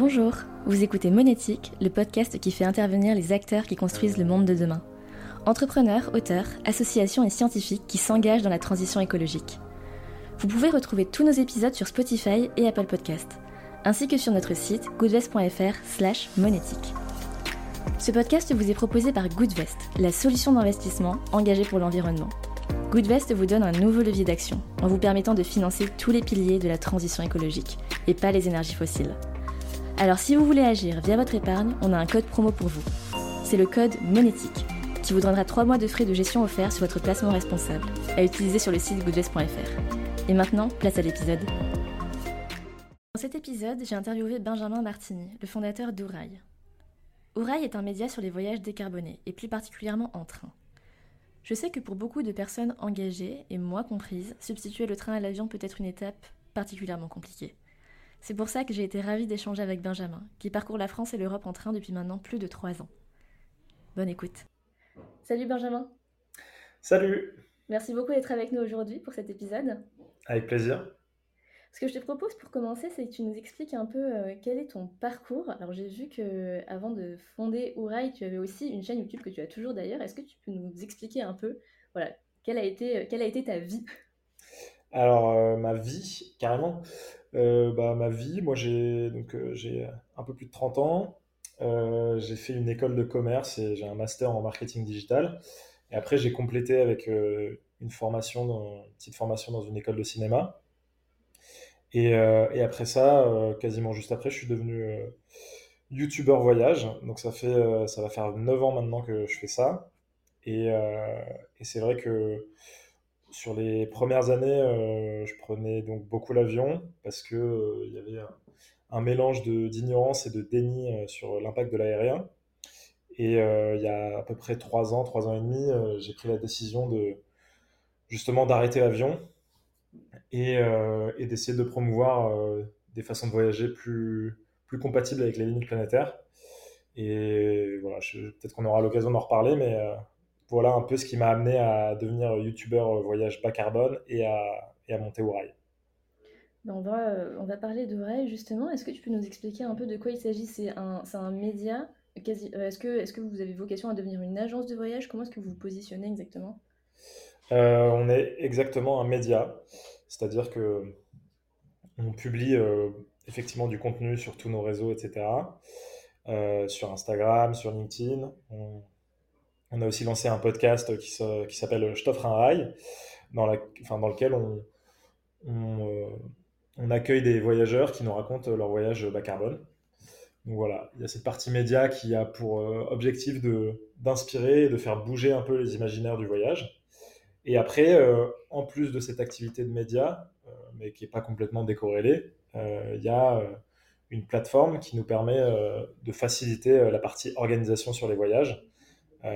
Bonjour, vous écoutez Monétique, le podcast qui fait intervenir les acteurs qui construisent le monde de demain. Entrepreneurs, auteurs, associations et scientifiques qui s'engagent dans la transition écologique. Vous pouvez retrouver tous nos épisodes sur Spotify et Apple Podcast, ainsi que sur notre site goodvest.fr slash monétique. Ce podcast vous est proposé par Goodvest, la solution d'investissement engagée pour l'environnement. Goodvest vous donne un nouveau levier d'action en vous permettant de financer tous les piliers de la transition écologique et pas les énergies fossiles. Alors si vous voulez agir via votre épargne, on a un code promo pour vous. C'est le code monétique qui vous donnera 3 mois de frais de gestion offerts sur votre placement responsable à utiliser sur le site goodvest.fr. Et maintenant, place à l'épisode. Dans cet épisode, j'ai interviewé Benjamin Martini, le fondateur d'Ourail. Ourail est un média sur les voyages décarbonés, et plus particulièrement en train. Je sais que pour beaucoup de personnes engagées, et moi comprise, substituer le train à l'avion peut être une étape particulièrement compliquée. C'est pour ça que j'ai été ravie d'échanger avec Benjamin, qui parcourt la France et l'Europe en train depuis maintenant plus de trois ans. Bonne écoute. Salut Benjamin. Salut. Merci beaucoup d'être avec nous aujourd'hui pour cet épisode. Avec plaisir. Ce que je te propose pour commencer, c'est que tu nous expliques un peu euh, quel est ton parcours. Alors j'ai vu que avant de fonder Ourail, tu avais aussi une chaîne YouTube que tu as toujours d'ailleurs. Est-ce que tu peux nous expliquer un peu, voilà, quelle a été, euh, quelle a été ta vie? Alors euh, ma vie, carrément. Bah, ma vie, moi j'ai donc j'ai un peu plus de 30 ans. j'ai fait une école de commerce et j'ai un master en marketing digital. Et après j'ai complété avec une formation, une petite formation dans une école de cinéma. Et, euh, après ça, euh, quasiment juste après, je suis devenu euh, youtubeur voyage. Donc ça fait, ça va faire 9 ans maintenant que je fais ça. Et c'est vrai que sur les premières années, je prenais donc beaucoup l'avion parce que il y avait un, mélange d'ignorance et de déni sur l'impact de l'aérien. Et il y a à peu près 3 ans, 3 ans et demi, j'ai pris la décision justement d'arrêter l'avion et, euh, d'essayer de promouvoir euh, des façons de voyager plus, plus compatibles avec les limites planétaires. Et voilà, peut-être qu'on aura l'occasion d'en reparler, mais euh, voilà un peu ce qui m'a amené à devenir youtubeur voyage bas carbone et à, et à monter au rail. On, va, on va parler de rail justement. Est-ce que tu peux nous expliquer un peu de quoi il s'agit? C'est un, un média Est-ce que, est que vous avez vocation à devenir une agence de voyage? Comment est-ce que vous vous positionnez exactement? On est exactement un média. C'est-à-dire que on publie euh, effectivement du contenu sur tous nos réseaux, etc. Euh, sur Instagram, sur LinkedIn. On, a aussi lancé un podcast qui, s'appelle Je t'offre un rail, dans, lequel on, euh, on, accueille des voyageurs qui nous racontent leur voyage bas carbone. Donc voilà, il y a cette partie média qui a pour objectif d'inspirer et de faire bouger un peu les imaginaires du voyage. Et après, euh, en plus de cette activité de média, euh, mais qui n'est pas complètement décorrélée, euh, il y a une plateforme qui nous permet de faciliter la partie organisation sur les voyages,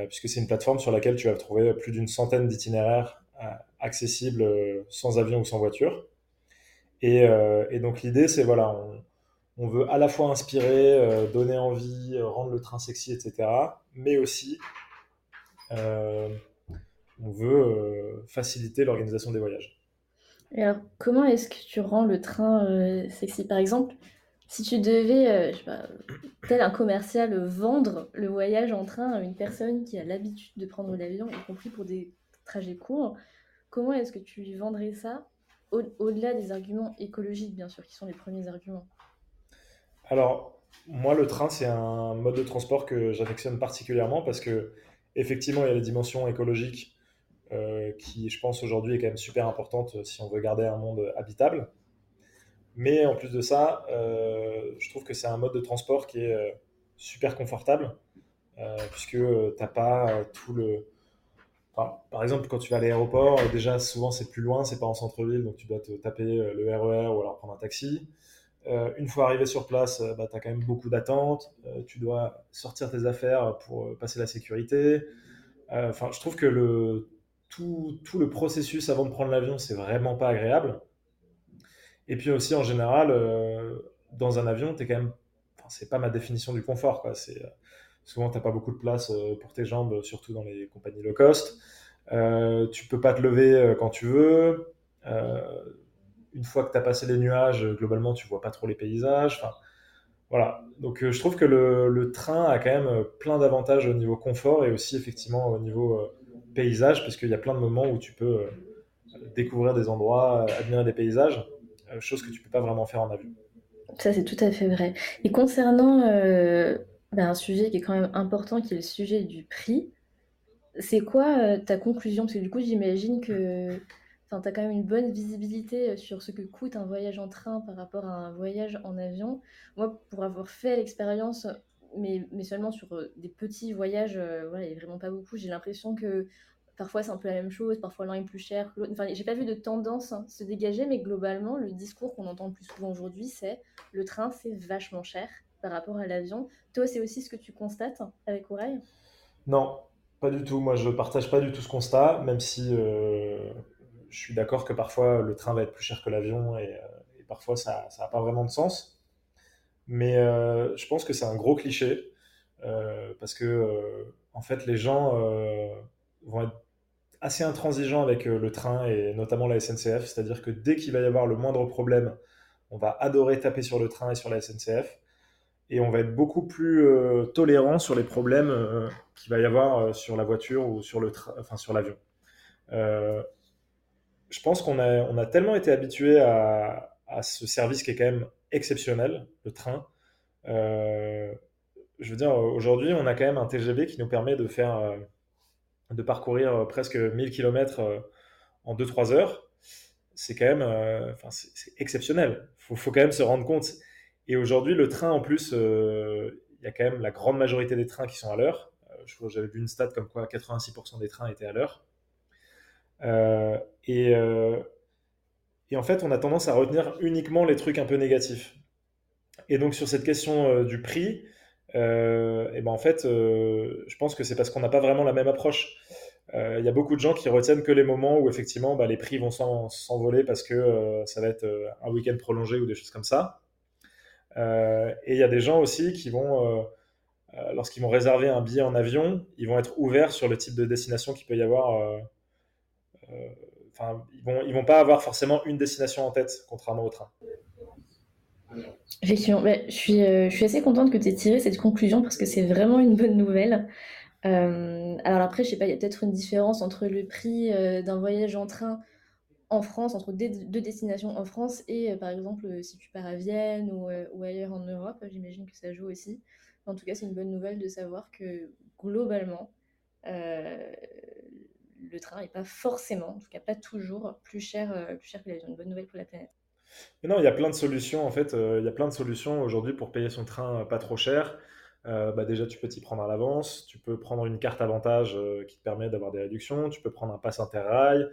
puisque c'est une plateforme sur laquelle tu vas trouver plus d'une centaine d'itinéraires accessibles sans avion ou sans voiture. Et, donc l'idée, c'est voilà, on, veut à la fois inspirer, donner envie, rendre le train sexy, etc., mais aussi on veut euh, faciliter l'organisation des voyages. Et alors, comment est-ce que tu rends le train euh, sexy? Par exemple, si tu devais, euh, je sais pas, tel un commercial, vendre le voyage en train à une personne qui a l'habitude de prendre l'avion, y compris pour des trajets courts, comment est-ce que tu lui vendrais ça? Au-delà des arguments écologiques, bien sûr, qui sont les premiers arguments Alors, moi, le train, c'est un mode de transport que j'affectionne particulièrement parce que, effectivement, il y a les dimensions écologiques euh, qui, je pense, aujourd'hui est quand même super importante euh, si on veut garder un monde habitable. Mais en plus de ça, euh, je trouve que c'est un mode de transport qui est super confortable, puisque tu n'as pas tout le... par exemple, quand tu vas à l'aéroport, déjà souvent c'est plus loin, c'est pas en centre-ville, donc tu dois te taper le RER e ou alors prendre un taxi. une fois arrivé sur place, bah, tu as quand même beaucoup d'attentes, tu dois sortir tes affaires pour passer la sécurité. Enfin, je trouve que le, tout, le processus avant de prendre l'avion, c'est vraiment pas agréable. Et puis aussi, en général, euh, dans un avion, es quand même. C'est pas ma définition du confort. Quoi. C'est, euh, souvent, t'as pas beaucoup de place euh, pour tes jambes, surtout dans les compagnies low cost. tu peux pas te lever quand tu veux. une fois que tu as passé les nuages, globalement, tu vois pas trop les paysages. Voilà. Donc je trouve que le, train a quand même plein d'avantages au niveau confort et aussi effectivement au niveau paysage, puisqu'il y a plein de moments où tu peux découvrir des endroits, admirer des paysages, chose que tu peux pas vraiment faire en avion. Ça, c'est tout à fait vrai. Et concernant ben, un sujet qui est quand même important, qui est le sujet du prix, c'est quoi euh, ta conclusion? Parce que du coup, j'imagine que tu as quand même une bonne visibilité euh, sur ce que coûte un voyage en train par rapport à un voyage en avion. Moi, pour avoir fait l'expérience, mais, mais seulement sur euh, des petits voyages, voilà, il n'y a vraiment pas beaucoup, j'ai l'impression que parfois c'est un peu la même chose, parfois l'un est plus cher que l'autre. Enfin, j'ai pas vu de tendance hein, se dégager, mais globalement, le discours qu'on entend le plus souvent aujourd'hui, c'est le train, c'est vachement cher par rapport à l'avion. Toi, c'est aussi ce que tu constates avec Oreille Non, pas du tout. Moi, je partage pas du tout ce constat, même si euh, je suis d'accord que parfois le train va être plus cher que l'avion et, euh, parfois ça n'a pas vraiment de sens. Mais euh, je pense que c'est un gros cliché parce que en fait, les gens vont être assez intransigeants avec le train et notamment la SNCF. C'est-à-dire que dès qu'il va y avoir le moindre problème, on va adorer taper sur le train et sur la SNCF et on va être beaucoup plus euh, tolérant sur les problèmes euh, qu'il va y avoir euh, sur la voiture ou sur le enfin sur l'avion. je pense qu'on a, tellement été habitué à, ce service qui est quand même exceptionnel, le train. je veux dire, aujourd'hui, on a quand même un TGV qui nous permet de faire, de parcourir presque 1000 km en 2-3 heures. C'est quand même, enfin, c'est exceptionnel. Il faut, quand même se rendre compte et aujourd'hui, le train, en plus, euh, il y a quand même la grande majorité des trains qui sont à l'heure. Euh, je crois j'avais vu une stat comme quoi 86% des trains étaient à l'heure. Euh, et, en fait, on a tendance à retenir uniquement les trucs un peu négatifs. Et donc, sur cette question du prix, et ben en fait, je pense que c'est parce qu'on n'a pas vraiment la même approche. Il y a beaucoup de gens qui retiennent que les moments où effectivement bah, les prix vont s'envoler parce que ça va être un week-end prolongé ou des choses comme ça. Euh, et il y a des gens aussi qui vont, euh, euh, lorsqu'ils vont réserver un billet en avion, ils vont être ouverts sur le type de destination qu'il peut y avoir. Enfin, ils vont, ils vont pas avoir forcément une destination en tête, contrairement au train. Effectivement, je, suis, je suis assez contente que tu aies tiré cette conclusion parce que c'est vraiment une bonne nouvelle. alors après, je sais pas, il y a peut-être une différence entre le prix d'un voyage en train en France, entre deux destinations en France, et euh, par exemple, euh, si tu pars à Vienne ou, euh, ou ailleurs en Europe, j'imagine que ça joue aussi. En tout cas, c'est une bonne nouvelle de savoir que globalement, le train n'est pas forcément, en tout cas pas toujours, plus cher, plus cher que l'avion. Une bonne nouvelle pour la planète. Mais non, il y a plein de solutions en fait. il y a plein de solutions aujourd'hui pour payer son train pas trop cher. bah déjà, tu peux t'y prendre à l'avance. Tu peux prendre une carte avantage qui te permet d'avoir des réductions. Tu peux prendre un pass interrail.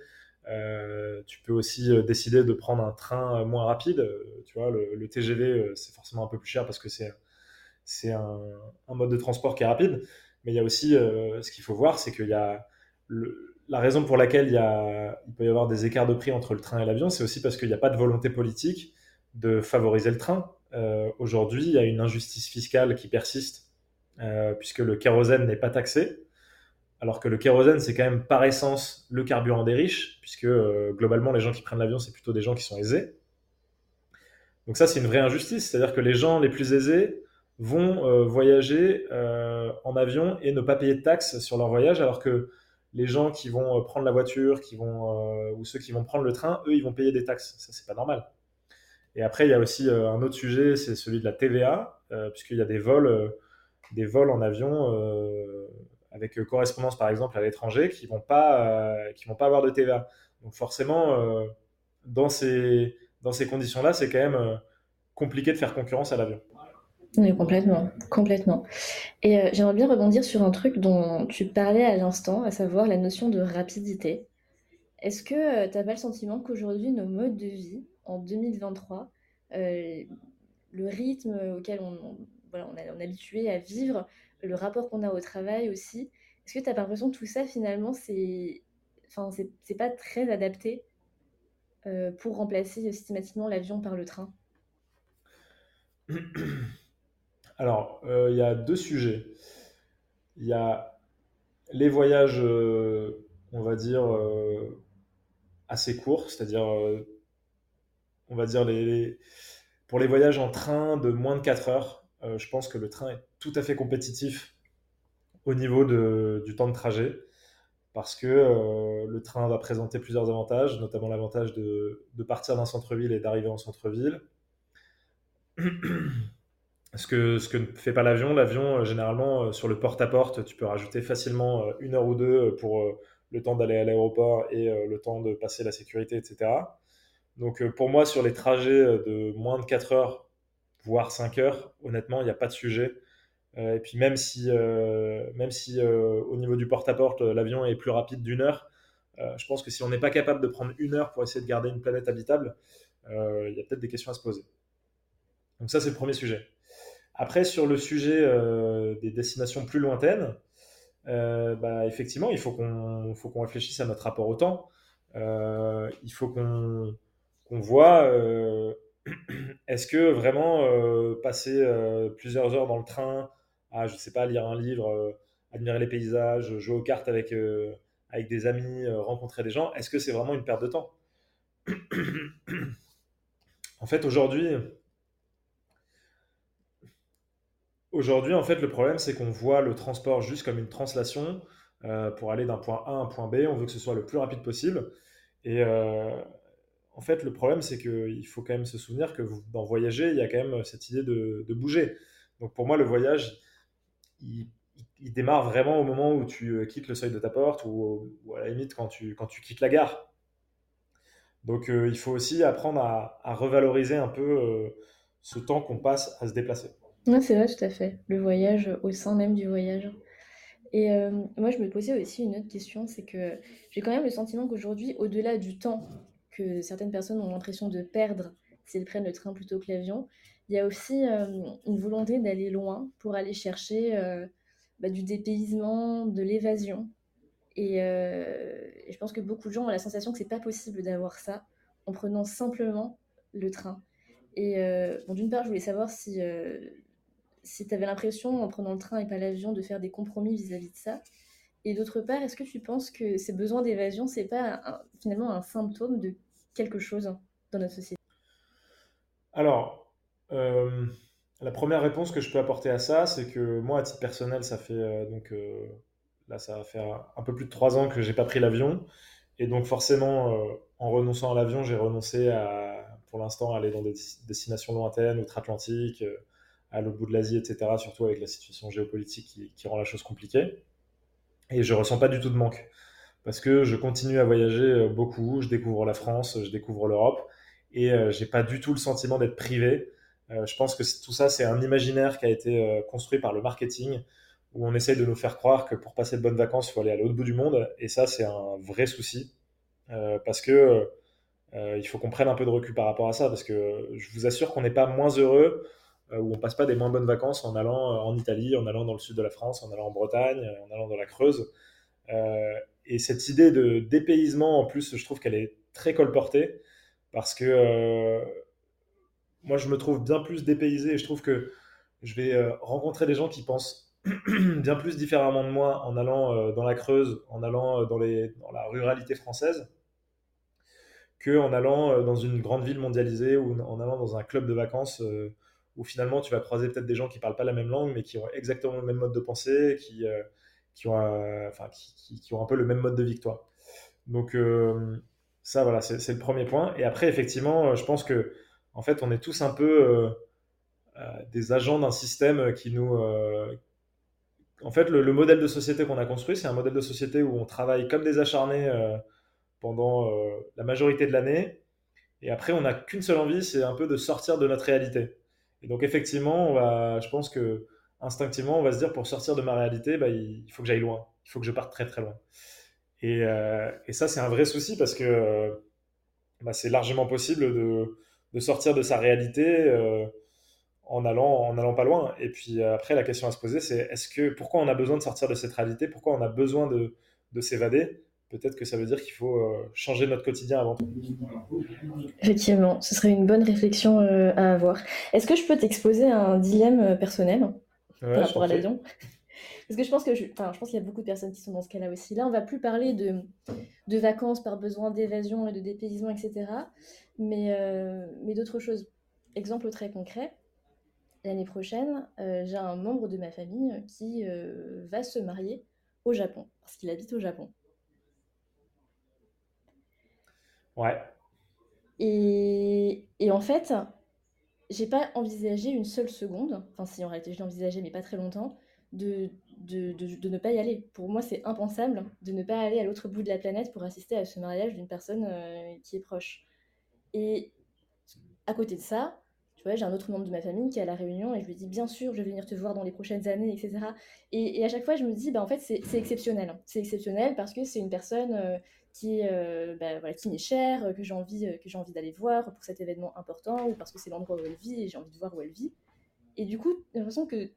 Euh, tu peux aussi euh, décider de prendre un train euh, moins rapide. Tu vois, le, TGV, c'est forcément un peu plus cher parce que c'est c'est un, mode de transport qui est rapide. Mais il y a aussi, ce qu'il faut voir, c'est qu'il y a la raison pour laquelle il, peut y avoir des écarts de prix entre le train et l'avion, c'est aussi parce qu'il n'y a pas de volonté politique de favoriser le train. Aujourd'hui, il y a une injustice fiscale qui persiste puisque le kérosène n'est pas taxé alors que le kérosène, c'est quand même par essence le carburant des riches, puisque euh, globalement, les gens qui prennent l'avion, c'est plutôt des gens qui sont aisés. Donc ça, c'est une vraie injustice, c'est-à-dire que les gens les plus aisés vont euh, voyager euh, en avion et ne pas payer de taxes sur leur voyage, alors que les gens qui vont prendre la voiture, qui vont, ou ceux qui vont prendre le train, eux, ils vont payer des taxes. Ça, c'est pas normal. Et après, il y a aussi un autre sujet, c'est celui de la TVA, puisqu'il y a des vols, des vols en avion avec euh, correspondance par exemple à l'étranger qui vont pas euh, qui vont pas avoir de TVA. Donc forcément euh, dans ces dans ces conditions-là, c'est quand même compliqué de faire concurrence à l'avion. Complètement, complètement. Et j'aimerais bien rebondir sur un truc dont tu parlais à l'instant, à savoir la notion de rapidité. Est-ce que tu n'as pas le sentiment qu'aujourd'hui, nos modes de vie, en 2023, le rythme auquel on, est habitué à vivre, le rapport qu'on a au travail aussi. Est-ce que tu as l'impression que tout ça, finalement, c'est enfin, c'est pas très adapté euh, pour remplacer systématiquement l'avion par le train? Alors, euh, il y a deux sujets. Il y a les voyages, euh, on va dire, assez courts, c'est-à-dire, on va dire, les, pour les voyages en train de moins de 4 heures, je pense que le train est tout à fait compétitif au niveau du temps de trajet parce que le train va présenter plusieurs avantages, notamment l'avantage de, partir d'un centre-ville et d'arriver en centre-ville. Ce que, ne fait pas l'avion, l'avion, généralement, sur le porte-à-porte, tu peux rajouter facilement une heure ou deux pour le temps d'aller à l'aéroport et le temps de passer la sécurité, etc. Donc pour moi, sur les trajets de moins de 4 heures, voire 5 heures, honnêtement, il n'y a pas de sujet. Euh, et puis même si, euh, même si euh, au niveau du porte-à-porte, l'avion est plus rapide d'une heure, je pense que si on n'est pas capable de prendre une heure pour essayer de garder une planète habitable, il y a peut-être des questions à se poser. Donc ça, c'est le premier sujet. Après, sur le sujet des destinations plus lointaines, bah, effectivement, il faut qu'on réfléchisse à notre rapport au temps. il faut qu'on voit est-ce que vraiment passer plusieurs heures dans le train à, je sais pas, lire un livre, euh, admirer les paysages, jouer aux cartes avec, euh, avec des amis, euh, rencontrer des gens, est-ce que c'est vraiment une perte de temps? En fait, aujourd'hui, aujourd'hui, en fait, le problème, c'est qu'on voit le transport juste comme une translation pour aller d'un point A à un point B. On veut que ce soit le plus rapide possible. Et en fait, le problème, c'est qu'il faut quand même se souvenir que dans voyager, il y a quand même cette idée de, bouger. Donc pour moi, le voyage, il, démarre vraiment au moment où tu euh, quittes le seuil de ta porte ou, à la limite quand tu, quittes la gare. Donc euh, il faut aussi apprendre à, revaloriser un peu euh, ce temps qu'on passe à se déplacer. C'est vrai, tout à fait. Le voyage au sein même du voyage. Et moi, je me posais aussi une autre question, c'est que j'ai quand même le sentiment qu'aujourd'hui, au-delà du temps que certaines personnes ont l'impression de perdre s'ils prennent le train plutôt que l'avion, il y a aussi une volonté d'aller loin pour aller chercher bah, du dépaysement, de l'évasion. Et, je pense que beaucoup de gens ont la sensation que c'est pas possible d'avoir ça en prenant simplement le train. Et bon, d'une part, je voulais savoir si, si tu avais l'impression, en prenant le train et pas l'avion, de faire des compromis vis-à-vis de ça. Et d'autre part, est-ce que tu penses que ces besoins d'évasion, c'est pas finalement un symptôme de quelque chose dans notre société? Alors, euh, la première réponse que je peux apporter à ça, c'est que moi, à titre personnel, ça fait euh, donc euh, là, ça va faire un peu plus de trois ans que j'ai pas pris l'avion, et donc forcément, en renonçant à l'avion, j'ai renoncé à, pour l'instant, aller dans des destinations lointaines, outre-Atlantique, à l'autre bout de l'Asie, etc. Surtout avec la situation géopolitique qui, rend la chose compliquée. Et je ressens pas du tout de manque parce que je continue à voyager beaucoup, je découvre la France, je découvre l'Europe, et j'ai pas du tout le sentiment d'être privé euh, je pense que tout ça, c'est un imaginaire qui a été euh, construit par le marketing, où on essaye de nous faire croire que pour passer de bonnes vacances, il faut aller à l'autre bout du monde. Et ça, c'est un vrai souci. Euh, parce que il faut qu'on prenne un peu de recul par rapport à ça. Parce que je vous assure qu'on n'est pas moins heureux ou on passe pas des moins bonnes vacances en allant en Italie, en allant dans le sud de la France, en allant en Bretagne, en allant dans la Creuse. et cette idée de dépaysement, en plus, je trouve qu'elle est très colportée parce que moi, je me trouve bien plus dépaysé et je trouve que je vais euh, rencontrer des gens qui pensent bien plus différemment de moi en allant euh, dans la Creuse, en allant euh, dans, dans la ruralité française, qu'en allant dans une grande ville mondialisée ou en allant dans un club de vacances où finalement tu vas croiser peut-être des gens qui parlent pas la même langue mais qui ont exactement le même mode de pensée, qui, qui, ont, enfin, qui, ont un peu le même mode de toi. Donc ça, voilà, c'est le premier point. Et après, effectivement, je pense que en fait, on est tous un peu euh, euh, des agents d'un système qui nous... Euh, en fait, le, modèle de société qu'on a construit, c'est un modèle de société où on travaille comme des acharnés pendant la majorité de l'année. Et après, on n'a qu'une seule envie, c'est un peu de sortir de notre réalité. Et donc, effectivement, je pense que instinctivement, on va se dire pour sortir de ma réalité, bah, il faut que j'aille loin. Il faut que je parte très très loin. Et, et ça, c'est un vrai souci parce que bah, c'est largement possible de, sortir de sa réalité euh, en allant en allant pas loin. Et puis euh, après, la question à se poser, c'est est-ce que pourquoi on a besoin de sortir de cette réalité? Pourquoi on a besoin de s'évader? Peut-être que ça veut dire qu'il faut euh, changer notre quotidien avant tout. Effectivement, ce serait une bonne réflexion à avoir. Est-ce que je peux t'exposer un dilemme personnel par rapport à l'avion? Parce que je pense que je, enfin, je pense qu'il y a beaucoup de personnes qui sont dans ce cas-là aussi. Là, on va plus parler de, de vacances par besoin d'évasion et de dépaysement, etc. Mais, euh, mais d'autres choses. Exemple très concret. l'année prochaine, j'ai un membre de ma famille qui va se marier au Japon, parce qu'il habite au Japon. Ouais. Et, et en fait, j'ai pas envisagé une seule seconde, enfin si en réalité je l'ai envisagé mais pas très longtemps, de, de, de, ne pas y aller. Pour moi c'est impensable de ne pas aller à l'autre bout de la planète pour assister à ce mariage d'une personne euh, qui est proche. Et à côté de ça, j'ai un autre membre de ma famille qui est à la Réunion et je lui dis bien sûr, je vais venir te voir dans les prochaines années, etc. Et, à chaque fois, je me dis, bah, en fait, c'est exceptionnel. C'est exceptionnel parce que c'est une personne euh, qui, euh, bah, voilà, qui m'est chère, euh, que j'ai envie, j'ai envie d'aller voir pour cet événement important ou parce que c'est l'endroit où elle vit et j'ai envie de voir où elle vit. Et du coup, j'ai l'impression que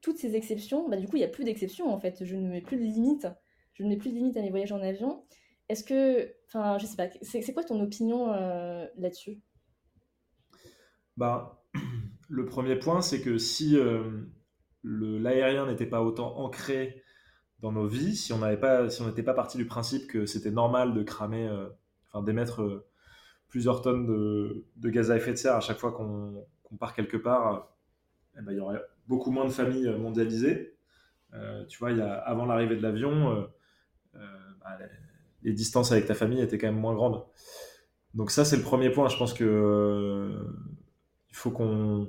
toutes ces exceptions, bah, du coup, il n'y a plus d'exceptions en fait. Je ne mets plus de limites. Je ne mets plus de limites à mes voyages en avion. Est-ce que, enfin, je sais pas, c'est quoi ton opinion là-dessus? Bah, le premier point, c'est que si euh, l'aérien n'était pas autant ancré dans nos vies, si on pas, si n'était pas parti du principe que c'était normal de cramer, euh, enfin d'émettre euh, plusieurs tonnes de, gaz à effet de serre à chaque fois qu'on part quelque part, eh ben, il y aurait beaucoup moins de familles mondialisées. tu vois, y a, avant l'arrivée de l'avion, bah, les, distances avec ta famille étaient quand même moins grandes. Donc ça, c'est le premier point. Je pense que faut qu'on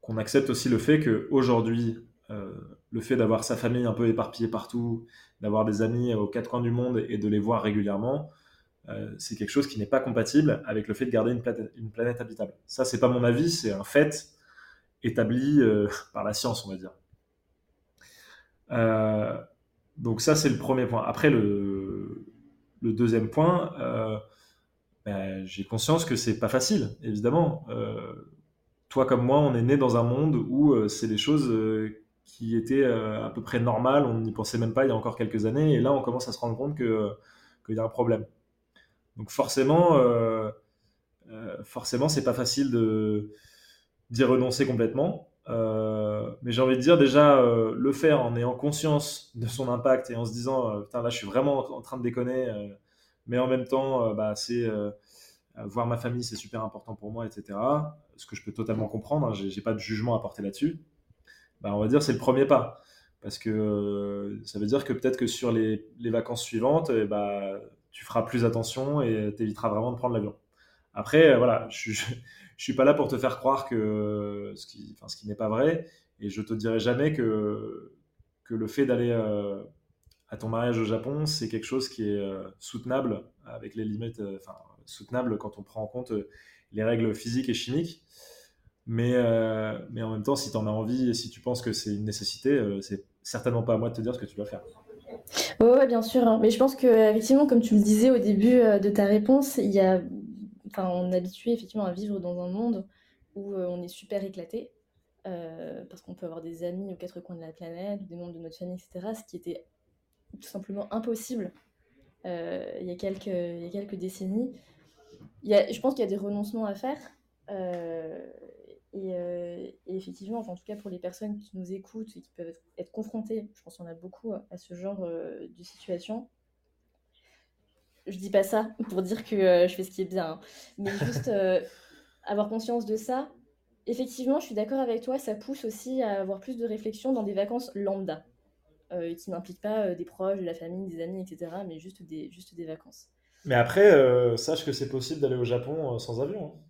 qu'on accepte aussi le fait qu'aujourd'hui, euh, le fait d'avoir sa famille un peu éparpillée partout, d'avoir des amis aux quatre coins du monde et de les voir régulièrement, euh, c'est quelque chose qui n'est pas compatible avec le fait de garder une, planète, habitable. Ça, c'est pas mon avis, c'est un fait établi euh, par la science, on va dire. donc ça, c'est le premier point. Après, le, le deuxième point, ben, j'ai conscience que c'est pas facile, évidemment. Euh, toi comme moi, on est né dans un monde où euh, c'est des choses euh, qui étaient à peu près normales, on n'y pensait même pas il y a encore quelques années, et là on commence à se rendre compte qu'il y a un problème. Donc forcément, forcément, c'est pas facile d'y renoncer complètement. mais j'ai envie de dire déjà le faire en ayant conscience de son impact et en se disant putain là je suis vraiment en train de déconner mais en même temps, bah, c'est voir ma famille, c'est super important pour moi, etc. Ce que je peux totalement comprendre, hein, j'ai pas de jugement à porter là-dessus. Bah, on va dire c'est le premier pas. Parce que euh, ça veut dire que peut-être que sur les, les vacances suivantes, eh bah, tu feras plus attention et tu éviteras vraiment de prendre l'avion. Après, voilà, je, je, suis pas là pour te faire croire que ce qui, ce qui n'est pas vrai. Et je te dirai jamais que, que le fait d'aller à ton mariage au Japon, c'est quelque chose qui est euh, soutenable avec les limites, euh, soutenable quand on prend en compte euh, les règles physiques et chimiques. Mais, mais en même temps, si tu en as envie et si tu penses que c'est une nécessité, c'est certainement pas à moi de te dire ce que tu dois faire. Oui, bien sûr. Hein. Mais je pense que effectivement, comme tu le disais au début de ta réponse, il y a, enfin, on est habitué effectivement à vivre dans un monde où on est super éclaté. parce qu'on peut avoir des amis aux quatre coins de la planète, des membres de notre famille, etc. Ce qui était tout simplement impossible euh, il, y a quelques, il y a quelques décennies. Y a, je pense qu'il y a des renoncements à faire. Euh, euh, et, effectivement, en tout cas pour les personnes qui nous écoutent et qui peuvent être confrontées, je pense qu'il y en a beaucoup à ce genre de situation. Je dis pas ça pour dire que je fais ce qui est bien, hein. mais juste avoir conscience de ça. Effectivement, je suis d'accord avec toi, ça pousse aussi à avoir plus de réflexion dans des vacances lambda. Euh, qui n'implique pas euh, des proches, de la famille, des amis, etc., mais juste des, juste des vacances. Mais après, euh, sache que c'est possible d'aller au Japon sans avion. Hein.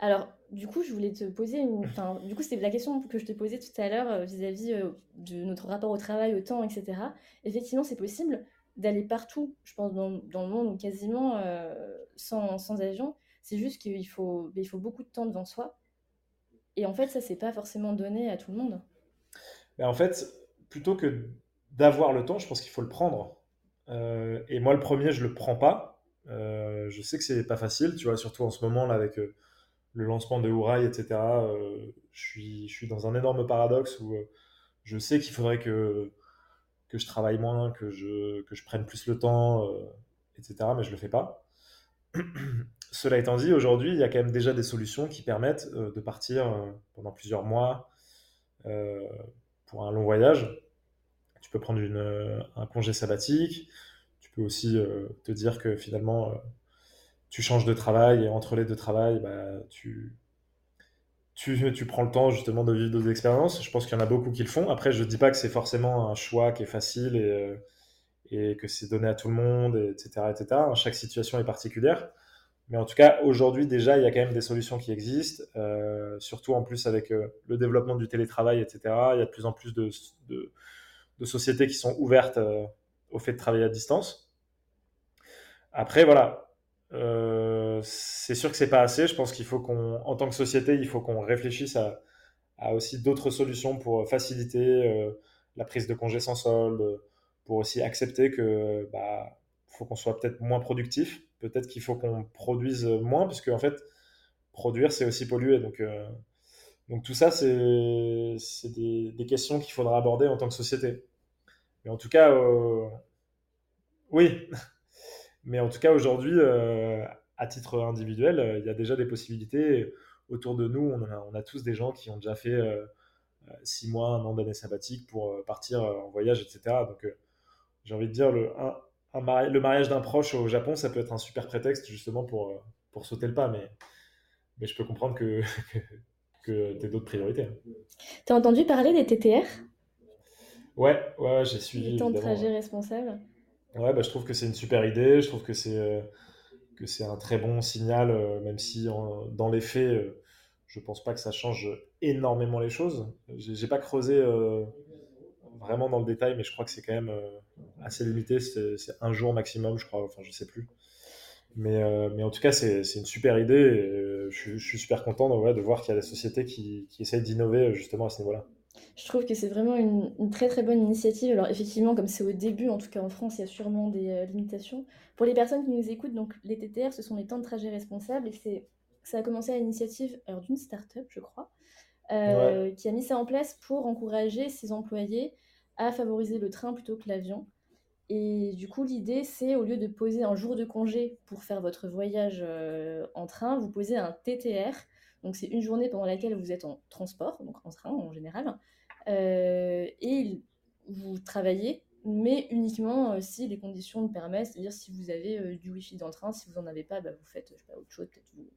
Alors, du coup, je voulais te poser une. Enfin, du coup, c'était la question que je te posais tout à l'heure vis-à-vis de notre rapport au travail, au temps, etc. Effectivement, c'est possible d'aller partout, je pense, dans, dans le monde, quasiment sans, sans, avion. C'est juste qu'il faut, il faut beaucoup de temps devant soi. Et en fait, ça, c'est pas forcément donné à tout le monde. Mais en fait, plutôt que d'avoir le temps, je pense qu'il faut le prendre. Euh, et moi, le premier, je le prends pas. Euh, je sais que c'est pas facile, tu vois, surtout en ce moment là avec euh, le lancement de Huraï, etc. je suis, dans un énorme paradoxe où je sais qu'il faudrait que je travaille moins, que je que je prenne plus le temps, etc. Mais je le fais pas. Cela étant dit, aujourd'hui, il y a quand même déjà des solutions qui permettent de partir pendant plusieurs mois pour un long voyage tu peux prendre une, euh, un congé sabbatique. Tu peux aussi euh, te dire que finalement, euh, tu changes de travail et entre les deux travails, bah, tu, tu, tu prends le temps justement de vivre d'autres expériences. Je pense qu'il y en a beaucoup qui le font. Après, je ne dis pas que c'est forcément un choix qui est facile et, et que c'est donné à tout le monde, etc., etc. Chaque situation est particulière. Mais en tout cas, aujourd'hui, déjà, il y a quand même des solutions qui existent, surtout en plus avec le développement du télétravail, etc. Il y a de plus en plus de, sociétés qui sont ouvertes euh, au fait de travailler à distance. Après, voilà, c'est sûr que c'est pas assez. Je pense qu'il faut qu'on, en tant que société, il faut qu'on réfléchisse à, aussi d'autres solutions pour faciliter la prise de congés sans solde, pour aussi accepter que bah, faut qu'on soit peut-être moins productif peut-être qu'il faut qu'on produise moins, puisque en fait, produire, c'est aussi polluer. Donc, euh, donc tout ça, c'est des, questions qu'il faudra aborder en tant que société. Mais en tout cas, euh, oui. Mais en tout cas, aujourd'hui, euh, à titre individuel, il y a déjà des possibilités. Autour de nous, on a, tous des gens qui ont déjà fait six mois, un an d'année sabbatique pour partir en voyage, etc. Donc, j'ai envie de dire, le, mariage d'un proche au Japon, ça peut être un super prétexte justement pour, euh, sauter le pas, mais je peux comprendre que, que, tu as d'autres priorités. Tu as entendu parler des TTR Ouais, ouais, j'ai suivi. Les temps de trajet responsable? Ouais, bah, je trouve que c'est une super idée. Je trouve que c'est euh, que c'est un très bon signal, euh, même si dans les faits, je pense pas que ça change énormément les choses. J'ai pas creusé vraiment dans le détail, mais je crois que c'est quand même assez limité. C'est un jour maximum, je crois. Enfin, je sais plus. Mais, euh, mais en tout cas, c'est une super idée. Et euh, je, suis super content de, de voir qu'il y a des sociétés qui, qui essayent d'innover euh, justement à ce niveau-là. Je trouve que c'est vraiment une, une, très très bonne initiative. Alors effectivement, comme c'est au début, en tout cas en France, il y a sûrement des limitations. Pour les personnes qui nous écoutent, donc les TTR, ce sont les temps de trajet responsables et ça a commencé à l'initiative d'une start-up, je crois, qui a mis ça en place pour encourager ses employés à favoriser le train plutôt que l'avion. Et du coup, l'idée, c'est au lieu de poser un jour de congé pour faire votre voyage euh, en train, vous posez un TTR. Donc, c'est une journée pendant laquelle vous êtes en transport, donc en train en général. Euh, et vous travaillez, mais uniquement euh, si les conditions le permettent. C'est-à-dire, si vous avez du Wi-Fi dans le train, si vous n'en avez pas, bah, vous faites je sais pas, autre chose. Peut-être vous,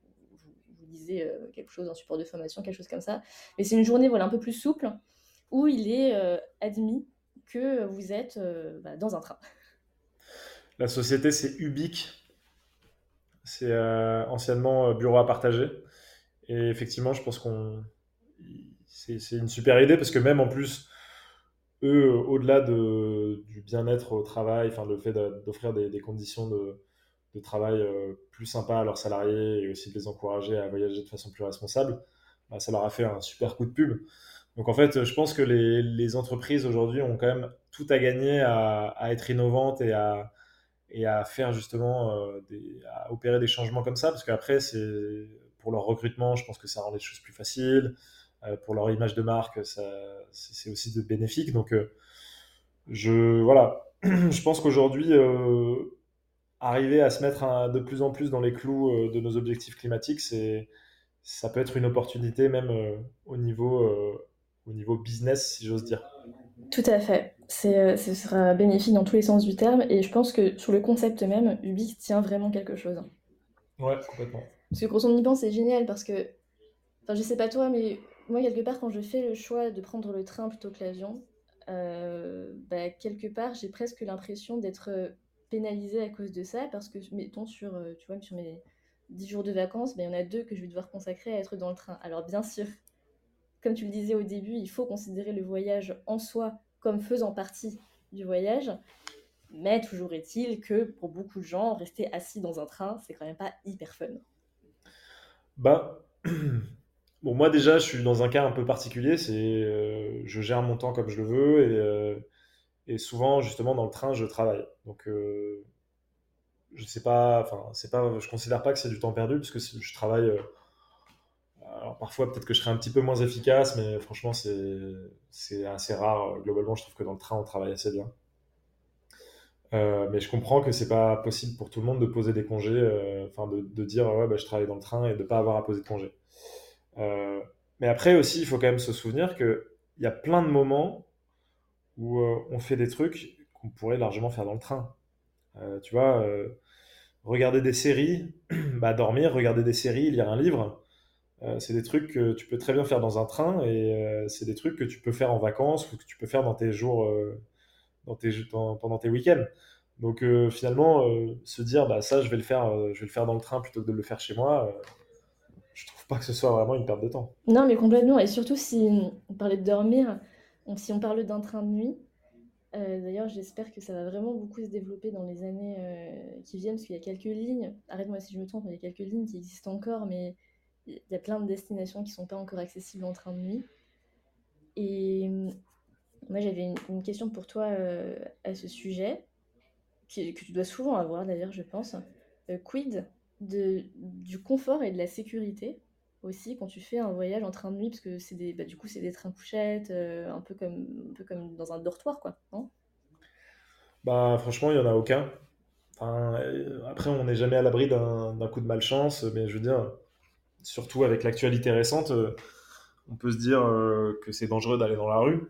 vous, lisez quelque chose, un support de formation, quelque chose comme ça. Mais c'est une journée voilà, un peu plus souple où il est admis que vous êtes euh, bah, dans un train. La société, c'est Ubique. C'est euh, anciennement euh, bureau à partager. Et effectivement, je pense qu'on. C'est une super idée parce que même en plus, eux, au-delà de, du bien-être au travail, enfin, le fait d'offrir des, conditions de, de travail plus sympas à leurs salariés et aussi de les encourager à voyager de façon plus responsable, bah, ça leur a fait un super coup de pub. Donc en fait, je pense que les, entreprises aujourd'hui ont quand même tout à gagner à, être innovantes et à, faire justement, euh, des, à opérer des changements comme ça, parce qu'après, pour leur recrutement, je pense que ça rend les choses plus faciles. Euh, pour leur image de marque, c'est aussi de bénéfique. Donc euh, je, voilà, je pense qu'aujourd'hui, arriver à se mettre de plus en plus dans les clous de nos objectifs climatiques, ça peut être une opportunité même au niveau au niveau business, si j'ose dire. Tout à fait. C'est, euh, ce sera bénéfique dans tous les sens du terme. Et je pense que sur le concept même, Ubique tient vraiment quelque chose. Ouais, complètement. Parce que quand on y pense, c'est génial parce que, enfin, je sais pas toi, mais moi, quelque part, quand je fais le choix de prendre le train plutôt que l'avion, euh, bah, quelque part, j'ai presque l'impression d'être pénalisée à cause de ça parce que, mettons, sur, euh, tu vois, sur mes 10 jours de vacances, bah, il y en a deux que je vais devoir consacrer à être dans le train. Alors, bien sûr, comme tu le disais au début, il faut considérer le voyage en soi comme faisant partie du voyage. Mais toujours est-il que pour beaucoup de gens, rester assis dans un train, c'est quand même pas hyper fun. Bah, bon, moi déjà, je suis dans un cas un peu particulier. C'est, euh, je gère mon temps comme je le veux et, euh, et, souvent, justement, dans le train, je travaille. Donc, euh, je sais pas, enfin, c'est pas, je considère pas que c'est du temps perdu parce que je travaille alors parfois, peut-être que je serai un petit peu moins efficace, mais franchement, c'est assez rare. Globalement, je trouve que dans le train, on travaille assez bien. Euh, mais je comprends que c'est pas possible pour tout le monde de poser des congés, euh, enfin de, dire ouais, bah, je travaille dans le train et de pas avoir à poser de congés. Euh, mais après aussi, il faut quand même se souvenir qu'il y a plein de moments où on fait des trucs qu'on pourrait largement faire dans le train. tu vois, regarder des séries, bah, dormir, regarder des séries, lire un livre, c'est des trucs que tu peux très bien faire dans un train et c'est des trucs que tu peux faire en vacances ou que tu peux faire dans tes jours, dans tes, pendant tes week-ends. Donc finalement, se dire bah ça je vais le faire, je vais le faire dans le train plutôt que de le faire chez moi, je trouve pas que ce soit vraiment une perte de temps. Non mais complètement et surtout si on parlait de dormir, si on parle d'un train de nuit, euh, d'ailleurs, j'espère que ça va vraiment beaucoup se développer dans les années euh, qui viennent, parce qu'il y a quelques lignes, arrête-moi si je me trompe, il y a quelques lignes qui existent encore, mais il y a plein de destinations qui ne sont pas encore accessibles en train de nuit. Et euh, moi, j'avais une, question pour toi à ce sujet, que tu dois souvent avoir d'ailleurs, je pense. quid de, du confort et de la sécurité aussi quand tu fais un voyage en train de nuit, parce que c'est des, bah, du coup, c'est des trains couchettes, euh, un, peu comme, un peu comme dans un dortoir, quoi, non? Bah, franchement, il n'y en a aucun. Euh, après, on n'est jamais à l'abri d'un coup de malchance, mais je veux dire, surtout avec l'actualité récente, euh, on peut se dire que c'est dangereux d'aller dans la rue.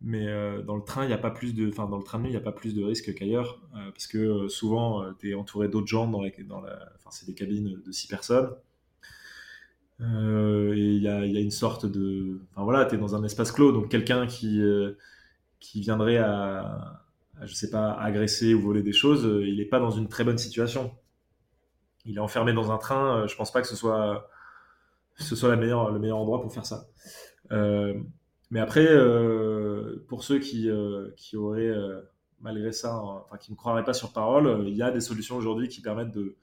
Mais dans le train, il n'y a pas plus de, enfin dans le train nuit, il n'y a pas plus de risques qu'ailleurs, parce que souvent, tu es entouré d'autres gens dans, la, enfin c'est des cabines de six personnes. Euh, et il y a, une sorte de. Enfin voilà, tu es dans un espace clos, donc quelqu'un qui, euh, qui viendrait à, je sais pas, agresser ou voler des choses, euh, il n'est pas dans une très bonne situation. Il est enfermé dans un train, je pense pas que ce soit, ce soit le meilleur endroit pour faire ça. mais après, pour ceux qui, qui auraient, malgré ça, enfin, qui ne croiraient pas sur parole, il y a des solutions aujourd'hui qui permettent de,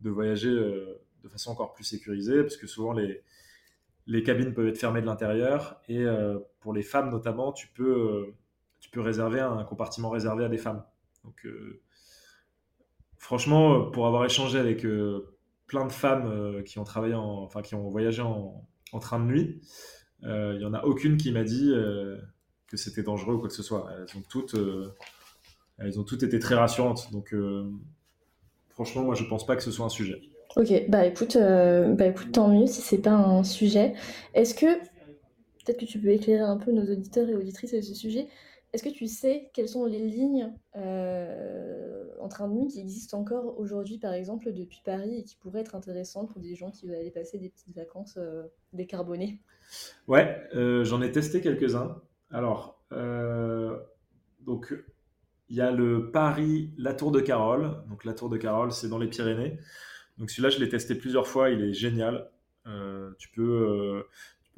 de voyager de façon encore plus sécurisée, parce que souvent les, les cabines peuvent être fermées de l'intérieur, et euh, pour les femmes notamment, tu peux, euh, tu peux réserver un compartiment réservé à des femmes. Donc, euh, franchement, pour avoir échangé avec plein de femmes qui ont travaillé, enfin qui ont voyagé en, train de nuit, il n'y en a aucune qui m'a dit que c'était dangereux ou quoi que ce soit. Elles ont toutes, elles ont toutes été très rassurantes. Donc, franchement, moi, je pense pas que ce soit un sujet. Ok, bah écoute, euh, bah écoute, tant mieux si c'est pas un sujet. Est-ce que, peut-être que tu peux éclairer un peu nos auditeurs et auditrices à ce sujet, est-ce que tu sais quelles sont les lignes euh, en train de nuit qui existent encore aujourd'hui, par exemple, depuis Paris et qui pourraient être intéressantes pour des gens qui veulent aller passer des petites vacances euh, décarbonées? Ouais, j'en ai testé quelques-uns. Alors, donc, il y a le Paris, la Tour de Carole. Donc, la Tour de Carole, c'est dans les Pyrénées. Donc celui-là, je l'ai testé plusieurs fois, il est génial. Euh, tu peux, euh,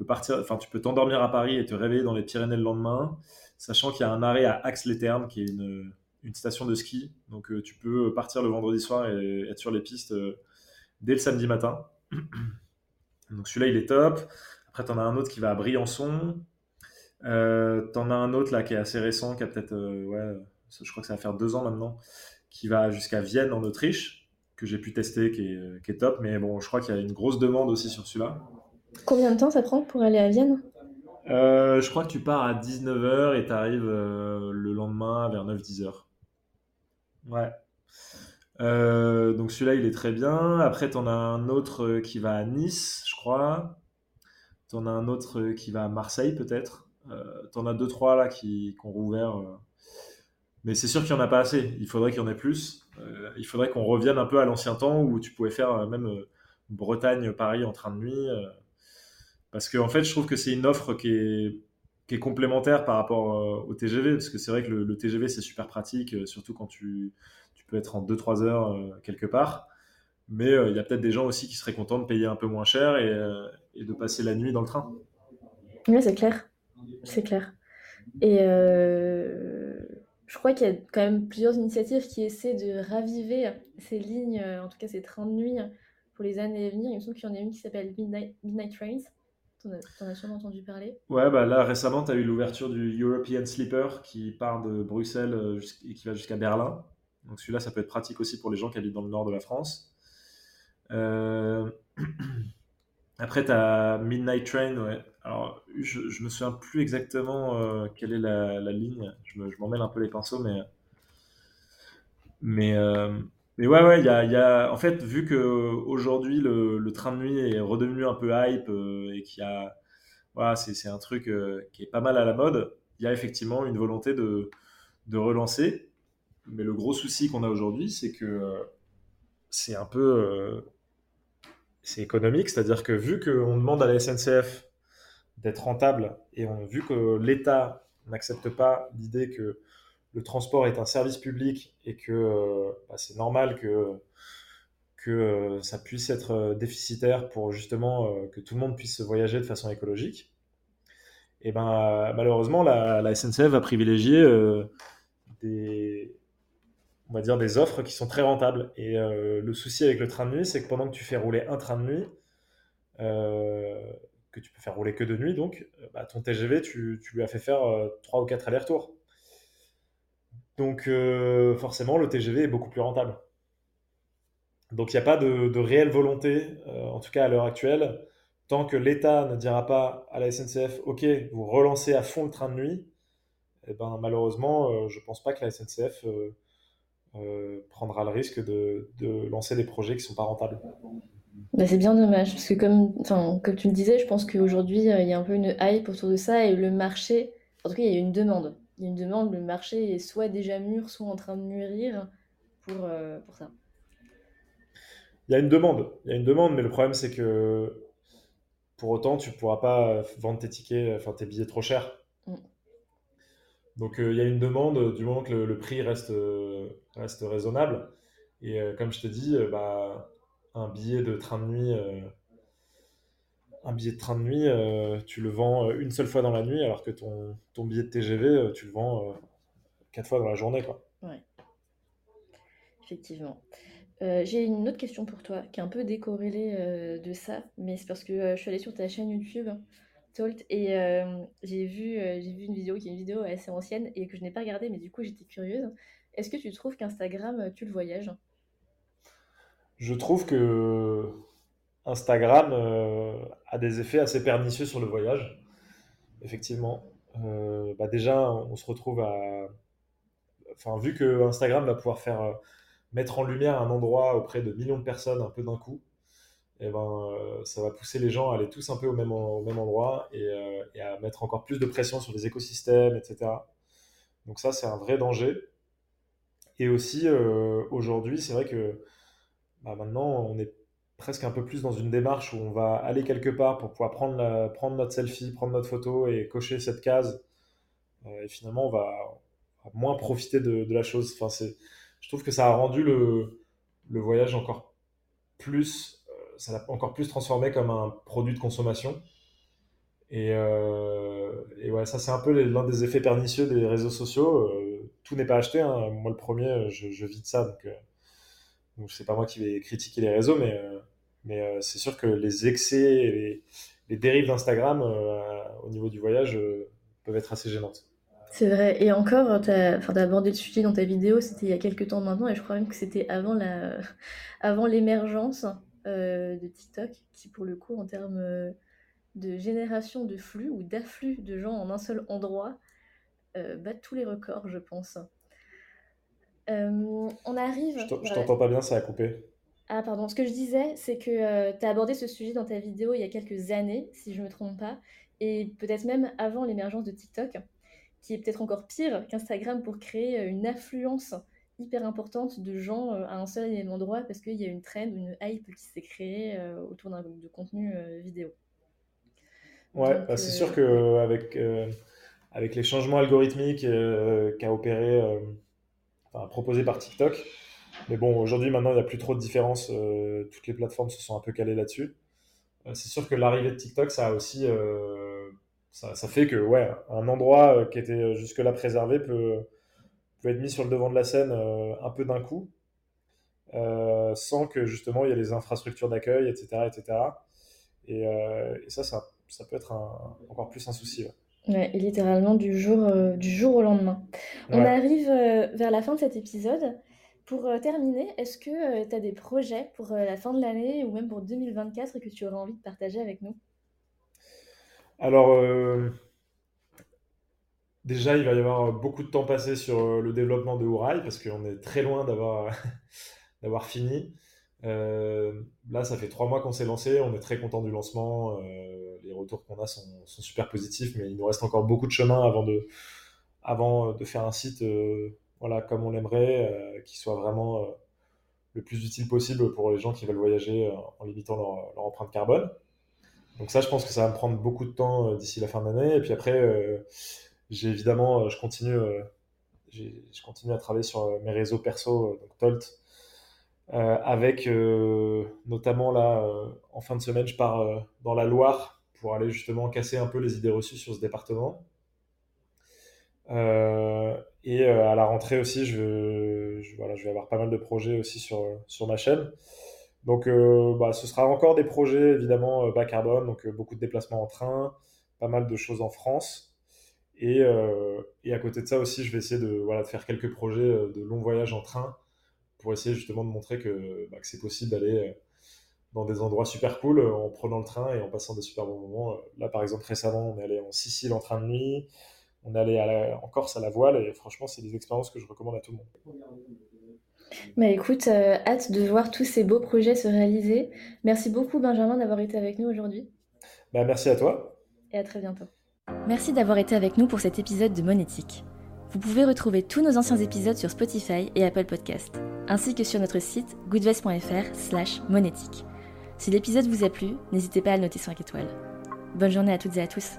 partir, enfin tu peux t'endormir à Paris et te réveiller dans les Pyrénées le lendemain, sachant qu'il y a un arrêt à Axe-les-Thermes, qui est une, station de ski. Donc euh, tu peux partir le vendredi soir et être sur les pistes dès le samedi matin. Donc celui-là, il est top. Après, tu en as un autre qui va à Briançon. Euh, tu en as un autre là qui est assez récent, qui a peut-être, ouais, je crois que ça va faire deux ans maintenant, qui va jusqu'à Vienne en Autriche que j'ai pu tester qui est, top. Mais bon, je crois qu'il y a une grosse demande aussi sur celui-là. Combien de temps ça prend pour aller à Vienne? Euh, Je crois que tu pars à 19h et tu arrives euh, le lendemain vers 9-10h. Ouais. Euh, donc celui-là, il est très bien. Après, tu en as un autre qui va à Nice, je crois. Tu en as un autre qui va à Marseille, peut-être. tu en as deux, trois là qui, qui ont rouvert. Mais c'est sûr qu'il n'y en a pas assez. Il faudrait qu'il y en ait plus. Euh, il faudrait qu'on revienne un peu à l'ancien temps où tu pouvais faire même Bretagne-Paris en train de nuit. Parce qu'en en fait, je trouve que c'est une offre qui est, complémentaire par rapport au TGV. Parce que c'est vrai que le, TGV, c'est super pratique, surtout quand tu, peux être en 2-3 heures quelque part. Mais il y a peut-être des gens aussi qui seraient contents de payer un peu moins cher et, de passer la nuit dans le train. Oui, c'est clair. C'est clair. Et je crois qu'il y a quand même plusieurs initiatives qui essaient de raviver ces lignes, euh, en tout cas ces trains de nuit pour les années à venir. Il me semble qu'il y en a une qui s'appelle Midnight, Trains. T'en as, sûrement entendu parler. Ouais, bah là récemment, tu as eu l'ouverture du European Sleeper qui part de Bruxelles euh, et qui va jusqu'à Berlin. Donc celui-là, ça peut être pratique aussi pour les gens qui habitent dans le nord de la France. Euh... Après, tu as Midnight Train, ouais. Alors, je, je me souviens plus exactement euh, quelle est la, ligne. Je, m'en mêle un peu les pinceaux, mais. Mais, mais ouais, ouais, il y a, En fait, vu qu'aujourd'hui, le, le train de nuit est redevenu un peu hype euh, et qu'il y a. Voilà, c'est un truc qui est pas mal à la mode, il y a effectivement une volonté de, de relancer. Mais le gros souci qu'on a aujourd'hui, c'est que c'est un peu c'est économique, c'est-à-dire que vu qu'on demande à la SNCF d'être rentable et vu que l'État n'accepte pas l'idée que le transport est un service public et que euh, bah, c'est normal que, que euh, ça puisse être euh, déficitaire pour justement que tout le monde puisse voyager de façon écologique, et ben malheureusement la, SNCF va privilégier des, on va dire des offres qui sont très rentables. Et le souci avec le train de nuit, c'est que pendant que tu fais rouler un train de nuit, que tu peux faire rouler que de nuit, donc bah, ton TGV, tu, tu, lui as fait faire trois ou quatre allers-retours. Donc euh, forcément, le TGV est beaucoup plus rentable. Donc il n'y a pas de, réelle volonté, euh, en tout cas à l'heure actuelle, tant que l'État ne dira pas à la SNCF, OK, vous relancez à fond le train de nuit, eh ben, malheureusement, euh, je ne pense pas que la SNCF prendra le risque de, lancer des projets qui ne sont pas rentables. Bah, c'est bien dommage, parce que comme, tu le disais, je pense qu'aujourd'hui, il y a un peu une hype autour de ça, et le marché, en tout cas, il y a une demande il y a une demande, le marché est soit déjà mûr, soit en train de mûrir pour, euh, pour ça. Il y a une demande, il y a une demande, mais le problème c'est que pour autant tu ne pourras pas vendre tes tickets, enfin tes billets trop chers. Mm. Donc euh, il y a une demande du moment que le, prix reste, reste raisonnable. Et euh, comme je te dis, bah, un billet de train de nuit un billet de train de nuit, euh, tu le vends euh, une seule fois dans la nuit, alors que ton, ton billet de TGV, euh, tu le vends quatre fois dans la journée. Quoi. Ouais. Effectivement. J'ai une autre question pour toi, qui est un peu décorrélée de ça, mais c'est parce que je suis allée sur ta chaîne YouTube, Tolt, et j'ai vu, j'ai vu une vidéo qui est une vidéo assez ancienne et que je n'ai pas regardée, mais du coup j'étais curieuse. Est-ce que tu trouves qu'Instagram tue le voyage? Je trouve que Instagram euh, a des effets assez pernicieux sur le voyage, effectivement. Euh, bah déjà, on se retrouve à. Enfin, vu que Instagram va pouvoir faire euh, mettre en lumière un endroit auprès de millions de personnes un peu d'un coup, eh ben, ça va pousser les gens à aller tous un peu au même, endroit et, et, à mettre encore plus de pression sur les écosystèmes, etc. Donc ça, c'est un vrai danger. Et aussi, aujourd'hui, c'est vrai que bah, maintenant, on est presque un peu plus dans une démarche où on va aller quelque part pour pouvoir prendre, prendre notre selfie, prendre notre photo et cocher cette case. Euh, et finalement, on va, moins profiter de, la chose. Enfin, c'est, je trouve que ça a rendu le, voyage encore plus, euh, ça l'a encore plus transformé comme un produit de consommation. Et, euh, ça c'est un peu l'un des effets pernicieux des réseaux sociaux. tout n'est pas acheté. Hein. Moi, le premier, je, je vis de ça, donc, donc c'est pas moi qui vais critiquer les réseaux, mais mais euh, c'est sûr que les excès et les, dérives d'Instagram euh, au niveau du voyage euh, peuvent être assez gênantes. C'est vrai. Et encore, tu as, abordé le sujet dans ta vidéo, c'était il y a quelques temps maintenant, et je crois même que c'était avant la, avant l'émergence de TikTok, qui pour le coup, en termes de génération de flux ou d'afflux de gens en un seul endroit, bat tous les records, je pense. on arrive. Je t'entends pas bien, ça a coupé. Ah pardon, ce que je disais, c'est que euh, tu as abordé ce sujet dans ta vidéo il y a quelques années, si je ne me trompe pas, et peut-être même avant l'émergence de TikTok, qui est peut-être encore pire qu'Instagram pour créer euh, une affluence hyper importante de gens euh, à un seul et même endroit parce qu'il y a une trend, une hype qui s'est créée autour d'un de contenu vidéo. Ouais, bah, c'est sûr qu'avec avec les changements algorithmiques qu'a opéré, enfin, proposé par TikTok, mais bon, aujourd'hui, maintenant, il n'y a plus trop de différence. Euh, toutes les plateformes se sont un peu calées là-dessus. Euh, c'est sûr que l'arrivée de TikTok, ça a aussi. Euh, ça, ça, fait que, ouais, un endroit qui était jusque-là préservé peut, peut être mis sur le devant de la scène un peu d'un coup, sans que justement il y ait les infrastructures d'accueil, etc. etc. Et, et ça, ça, ça, peut être encore plus un souci. Ouais. littéralement du jour, du jour au lendemain. On arrive vers la fin de cet épisode. Pour euh, terminer, est-ce que euh, tu as des projets pour euh, la fin de l'année ou même pour 2024 que tu aurais envie de partager avec nous? Alors, déjà, il va y avoir beaucoup de temps passé sur le développement de Ourail parce qu'on est très loin d'avoir d'avoir fini. là, ça fait trois mois qu'on s'est lancé, on est très content du lancement. les retours qu'on a sont, sont, super positifs, mais il nous reste encore beaucoup de chemin avant de, avant de faire un site voilà, comme on l'aimerait, euh, qui soit vraiment euh, le plus utile possible pour les gens qui veulent voyager en limitant leur, empreinte carbone. Donc ça, je pense que ça va me prendre beaucoup de temps d'ici la fin d'année. Et puis après, j'ai évidemment, je continue, je continue à travailler sur mes réseaux perso, donc Tolt, avec notamment là, en fin de semaine, je pars dans la Loire pour aller justement casser un peu les idées reçues sur ce département. Euh, et euh, à la rentrée aussi, je, vais avoir pas mal de projets aussi sur, sur ma chaîne. Donc, euh, bah, ce sera encore des projets évidemment bas carbone, donc beaucoup de déplacements en train, pas mal de choses en France. Et, à côté de ça aussi, je vais essayer de faire quelques projets de longs voyages en train pour essayer justement de montrer que, bah, que c'est possible d'aller dans des endroits super cool en prenant le train et en passant des super bons moments. Là, par exemple, récemment, on est allé en Sicile en train de nuit on est allé en Corse à la voile et franchement, c'est des expériences que je recommande à tout le monde. Bah écoute, euh, hâte de voir tous ces beaux projets se réaliser. Merci beaucoup Benjamin d'avoir été avec nous aujourd'hui. Bah, merci à toi. Et à très bientôt. Merci d'avoir été avec nous pour cet épisode de Monétique. Vous pouvez retrouver tous nos anciens épisodes sur Spotify et Apple Podcast, ainsi que sur notre site goodvest.fr slash monétique. Si l'épisode vous a plu, n'hésitez pas à le noter 5 étoiles. Bonne journée à toutes et à tous.